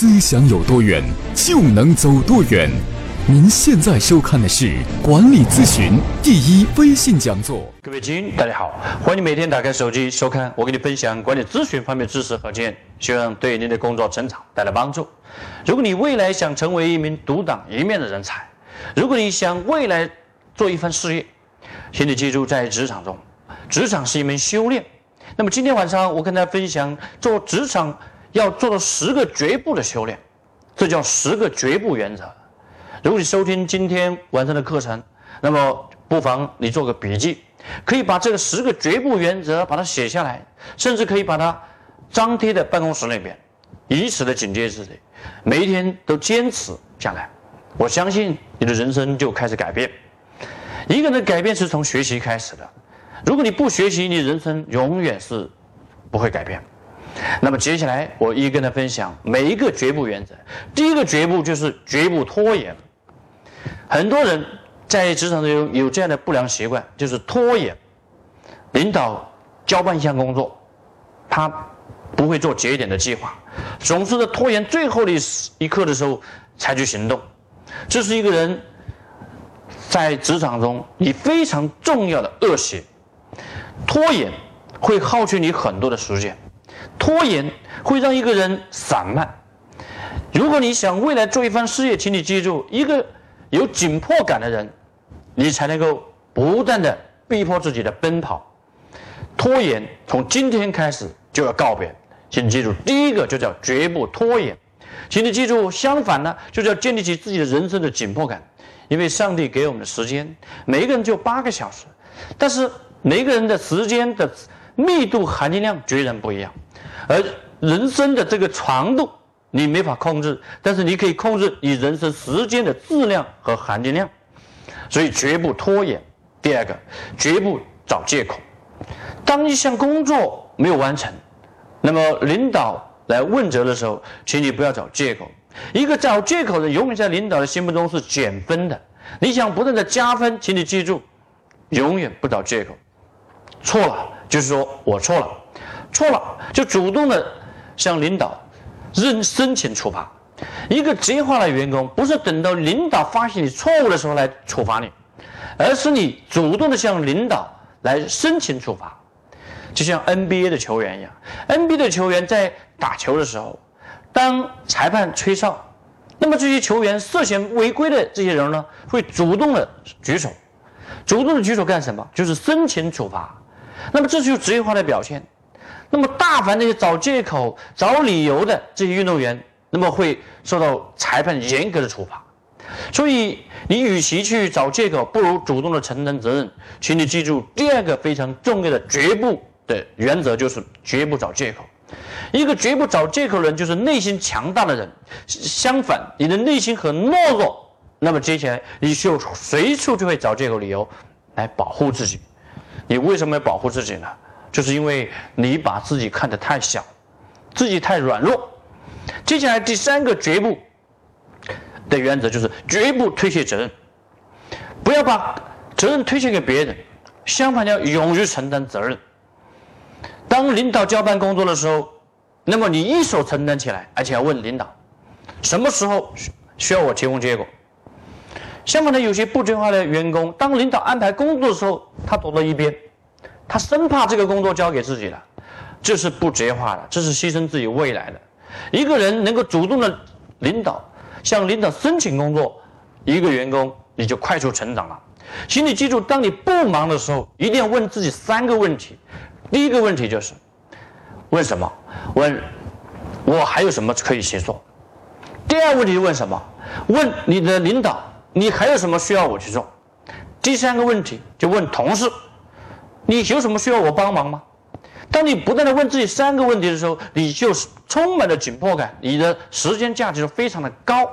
思想有多远，就能走多远。您现在收看的是管理咨询第一微信讲座。各位亲，大家好，欢迎每天打开手机收看我给你分享管理咨询方面知识和经验，希望对您的工作成长带来帮助。如果你未来想成为一名独当一面的人才，如果你想未来做一番事业，请你记住，在职场中，职场是一门修炼。那么今天晚上我跟大家分享做职场要做到十个绝不的修炼，这叫十个绝不原则。如果你收听今天晚上的课程，那么不妨你做个笔记，可以把这个十个绝不原则把它写下来，甚至可以把它张贴在办公室那边，以此的警戒自己，每一天都坚持下来，我相信你的人生就开始改变。一个人的改变是从学习开始的，如果你不学习，你人生永远是不会改变。那么接下来我一一跟他分享每一个绝不原则。第一个绝不就是绝不拖延。很多人在职场中有有这样的不良习惯，就是拖延。领导交办一项工作，他不会做节点的计划，总是在拖延最后的一一刻的时候采取行动。这是一个人在职场中你非常重要的恶习。拖延会耗去你很多的时间，拖延会让一个人散漫。如果你想未来做一番事业，请你记住一个。有紧迫感的人，你才能够不断的逼迫自己的奔跑，拖延从今天开始就要告别。请记住，第一个就叫绝不拖延。请你记住，相反呢，就是要建立起自己的人生的紧迫感。因为上帝给我们的时间，每个人就八个小时，但是每个人的时间的密度含金量决然不一样，而人生的这个长度。你没法控制，但是你可以控制你人生时间的质量和含金量，所以绝不拖延。第二个，绝不找借口。当一项工作没有完成，那么领导来问责的时候，请你不要找借口。一个找借口的，永远在领导的心目中是减分的。你想不断的加分，请你记住，永远不找借口。错了就是说我错了，错了就主动的向领导。认申请处罚，一个职业化的员工不是等到领导发现你错误的时候来处罚你，而是你主动的向领导来申请处罚，就像 NBA 的球员一样，NBA 的球员在打球的时候，当裁判吹哨，那么这些球员涉嫌违规的这些人呢，会主动的举手，主动的举手干什么？就是申请处罚，那么这就是职业化的表现。那么，大凡那些找借口、找理由的这些运动员，那么会受到裁判严格的处罚。所以，你与其去找借口，不如主动的承担责任。请你记住，第二个非常重要的绝不的原则就是绝不找借口。一个绝不找借口的人，就是内心强大的人。相反，你的内心很懦弱，那么接下来你就随处就会找借口、理由来保护自己。你为什么要保护自己呢？就是因为你把自己看得太小，自己太软弱。接下来第三个绝不的原则就是绝不推卸责任，不要把责任推卸给别人，相反要勇于承担责任。当领导交办工作的时候，那么你一手承担起来，而且要问领导什么时候需要我提供结果。相反的，有些不听话的员工，当领导安排工作的时候，他躲到一边。他生怕这个工作交给自己了，这是不职业化的，这是牺牲自己未来的。一个人能够主动的领导，向领导申请工作，一个员工你就快速成长了。请你记住，当你不忙的时候，一定要问自己三个问题。第一个问题就是，问什么？问我还有什么可以协作？第二个问题问什么？问你的领导，你还有什么需要我去做？第三个问题就问同事。你有什么需要我帮忙吗？当你不断的问自己三个问题的时候，你就是充满了紧迫感，你的时间价值就非常的高。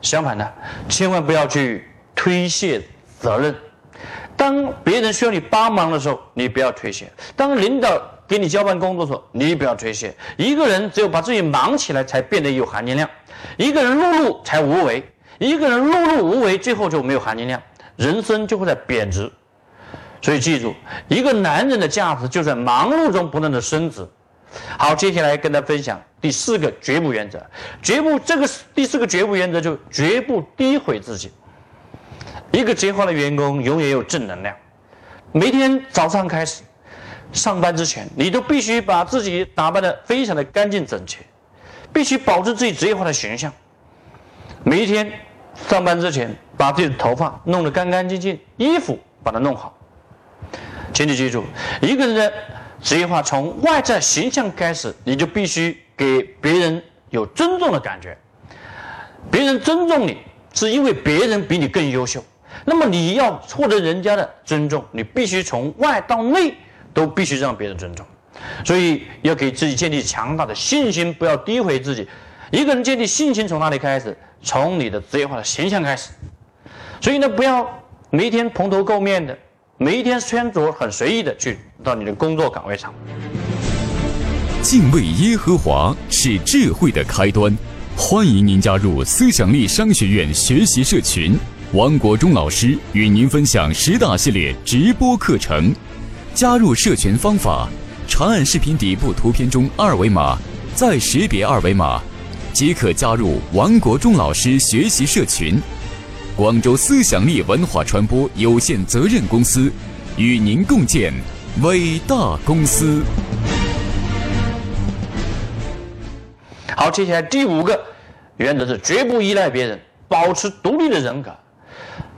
相反的，千万不要去推卸责任。当别人需要你帮忙的时候，你不要推卸；当领导给你交办工作的时候，你不要推卸。一个人只有把自己忙起来，才变得有含金量。一个人碌碌才无为，一个人碌碌无为，最后就没有含金量，人生就会在贬值。所以记住，一个男人的价值就在忙碌中不断的升值。好，接下来跟大家分享第四个绝不原则。绝不这个第四个绝不原则就绝不诋毁自己。一个职业化的员工永远有正能量。每天早上开始上班之前，你都必须把自己打扮的非常的干净整洁，必须保持自己职业化的形象。每一天上班之前，把自己的头发弄得干干净净，衣服把它弄好。请你记住，一个人的职业化从外在形象开始，你就必须给别人有尊重的感觉。别人尊重你，是因为别人比你更优秀。那么你要获得人家的尊重，你必须从外到内都必须让别人尊重，所以要给自己建立强大的信心，不要诋毁自己。一个人建立信心从哪里开始？从你的职业化的形象开始。所以呢，不要每天蓬头垢面的，每一天穿着很随意的去到你的工作岗位上。敬畏耶和华是智慧的开端，欢迎您加入思想力商学院学习社群。王国忠老师与您分享十大系列直播课程，加入社群方法：长按视频底部图片中二维码，再识别二维码，即可加入王国忠老师学习社群。广州思想力文化传播有限责任公司与您共建伟大公司。好，接下来第五个原则是绝不依赖别人，保持独立的人格。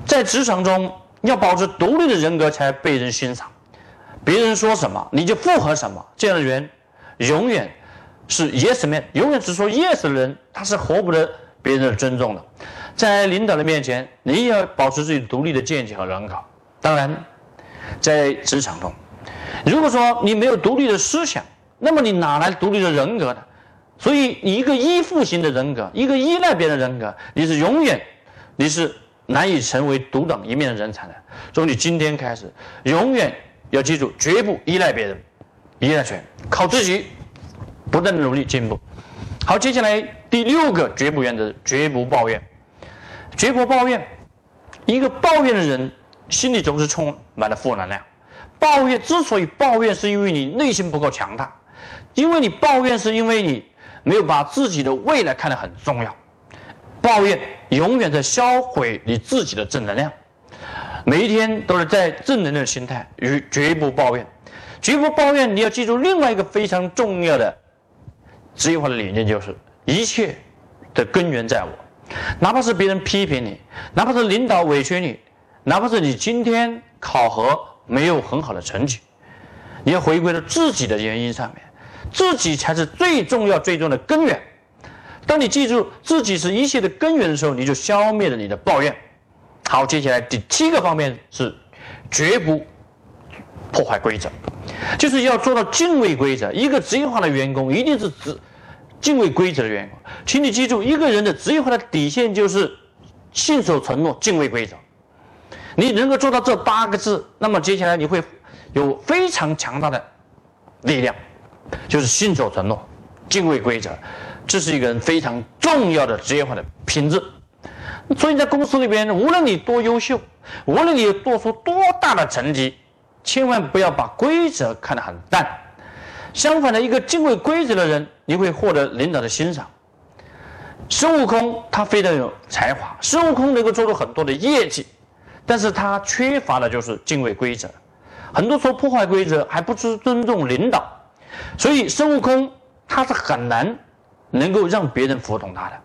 在职场中，要保持独立的人格才被人欣赏。别人说什么，你就附和什么。这样的人，永远是 yes man，永远只说 yes 的人，他是获不得别人的尊重的。在领导的面前，你也要保持自己独立的见解和人格。当然，在职场中，如果说你没有独立的思想，那么你哪来独立的人格呢？所以，你一个依附型的人格，一个依赖别人的人格，你是永远，你是。难以成为独当一面的人才的。从你今天开始，永远要记住，绝不依赖别人，依赖谁？靠自己，不断的努力进步。好，接下来第六个绝不原则：绝不抱怨，绝不抱怨。一个抱怨的人，心里总是充满了负能量。抱怨之所以抱怨，是因为你内心不够强大，因为你抱怨，是因为你没有把自己的未来看得很重要。抱怨永远在销毁你自己的正能量，每一天都是在正能量的心态，与绝不抱怨，绝不抱怨。你要记住另外一个非常重要的职业化的理念，就是一切的根源在我。哪怕是别人批评你，哪怕是领导委屈你，哪怕是你今天考核没有很好的成绩，你要回归到自己的原因上面，自己才是最重要、最重要的根源。当你记住自己是一切的根源的时候，你就消灭了你的抱怨。好，接下来第七个方面是绝不破坏规则，就是要做到敬畏规则。一个职业化的员工一定是只敬畏规则的员工。请你记住，一个人的职业化的底线就是信守承诺、敬畏规则。你能够做到这八个字，那么接下来你会有非常强大的力量，就是信守承诺、敬畏规则。这是一个人非常重要的职业化的品质，所以在公司里边，无论你多优秀，无论你做出多大的成绩，千万不要把规则看得很淡。相反的，一个敬畏规则的人，你会获得领导的欣赏。孙悟空他非常有才华，孙悟空能够做出很多的业绩，但是他缺乏的就是敬畏规则。很多时候破坏规则，还不知尊重领导，所以孙悟空他是很难。能够让别人服从他的。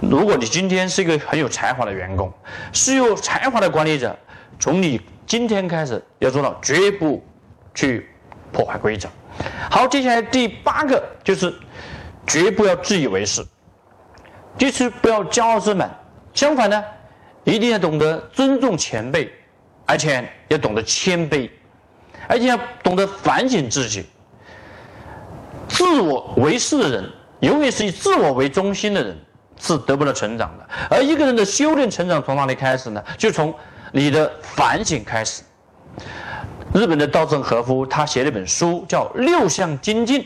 如果你今天是一个很有才华的员工，是有才华的管理者，从你今天开始要做到绝不去破坏规则。好，接下来第八个就是绝不要自以为是，就是不要骄傲自满。相反呢，一定要懂得尊重前辈，而且要懂得谦卑，而且要懂得反省自己。自我为是的人。永远是以自我为中心的人是得不到成长的，而一个人的修炼成长从哪里开始呢？就从你的反省开始。日本的稻盛和夫他写了一本书叫《六项精进》，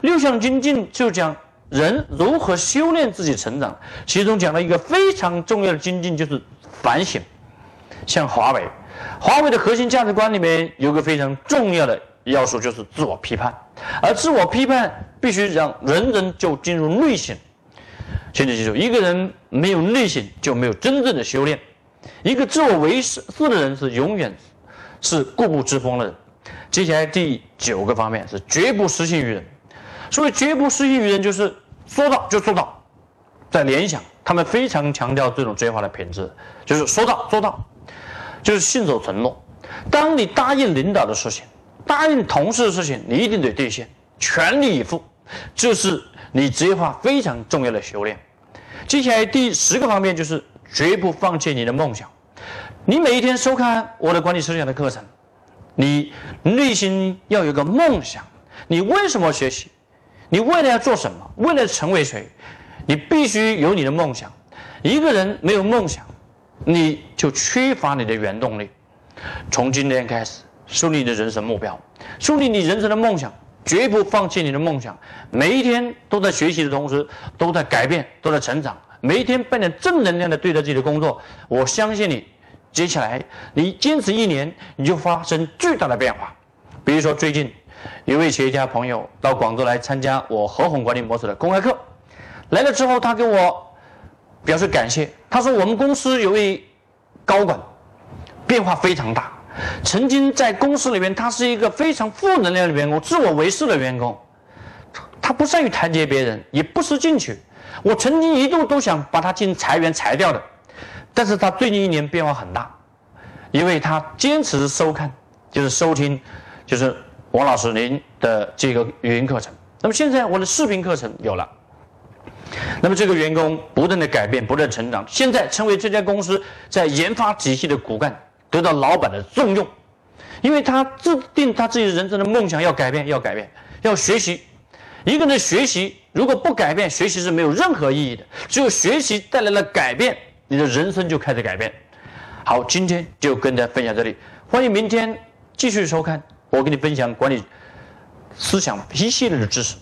六项精进就讲人如何修炼自己成长，其中讲了一个非常重要的精进就是反省。像华为，华为的核心价值观里面有个非常重要的要素就是自我批判，而自我批判必须让人人就进入内省。请你记住，一个人没有内省，就没有真正的修炼。一个自我为是的人是永远是固步自封的人。接下来第九个方面是绝不失信于人。所谓绝不失信于人，就是说到就做到。在联想，他们非常强调这种职业化的品质，就是说到做到，就是信守承诺。当你答应领导的事情，答应同事的事情，你一定得兑现，全力以赴，这是你职业化非常重要的修炼。接下来第十个方面就是绝不放弃你的梦想。你每一天收看我的管理思想的课程。你内心要有个梦想，你为什么学习？你为了要做什么？为了成为谁？你必须有你的梦想。一个人没有梦想，你就缺乏你的原动力。从今天开始，树立你的人生目标，树立你人生的梦想，绝不放弃你的梦想。每一天都在学习的同时，都在改变，都在成长。每一天扮演正能量的对待自己的工作。我相信你。接下来，你坚持一年，你就发生巨大的变化。比如说，最近有位企业家朋友到广州来参加我合伙管理模式的公开课，来了之后，他跟我表示感谢。他说：“我们公司有位高管，变化非常大。曾经在公司里面，他是一个非常负能量的员工，自我为是的员工。他不善于团结别人，也不思进取。我曾经一度都想把他进行裁员裁掉的。”但是他最近一年变化很大，因为他坚持收看，就是收听，就是王老师您的这个语音课程。那么现在我的视频课程有了，那么这个员工不断的改变，不断成长，现在成为这家公司在研发体系的骨干，得到老板的重用，因为他制定他自己人生的梦想，要改变，要改变，要学习。一个人学习如果不改变，学习是没有任何意义的。只有学习带来了改变。你的人生就开始改变。好，今天就跟大家分享这里，欢迎明天继续收看，我跟你分享管理思想一系列的知识，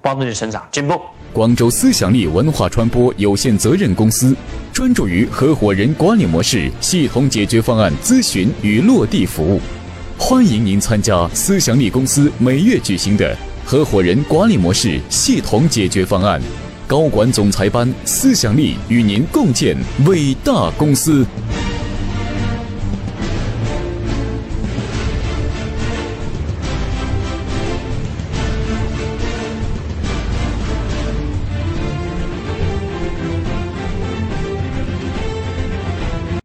帮助你成长进步。广州思想力文化传播有限责任公司专注于合伙人管理模式系统解决方案咨询与落地服务，欢迎您参加思想力公司每月举行的合伙人管理模式系统解决方案。高管总裁班，思想力与您共建伟大公司。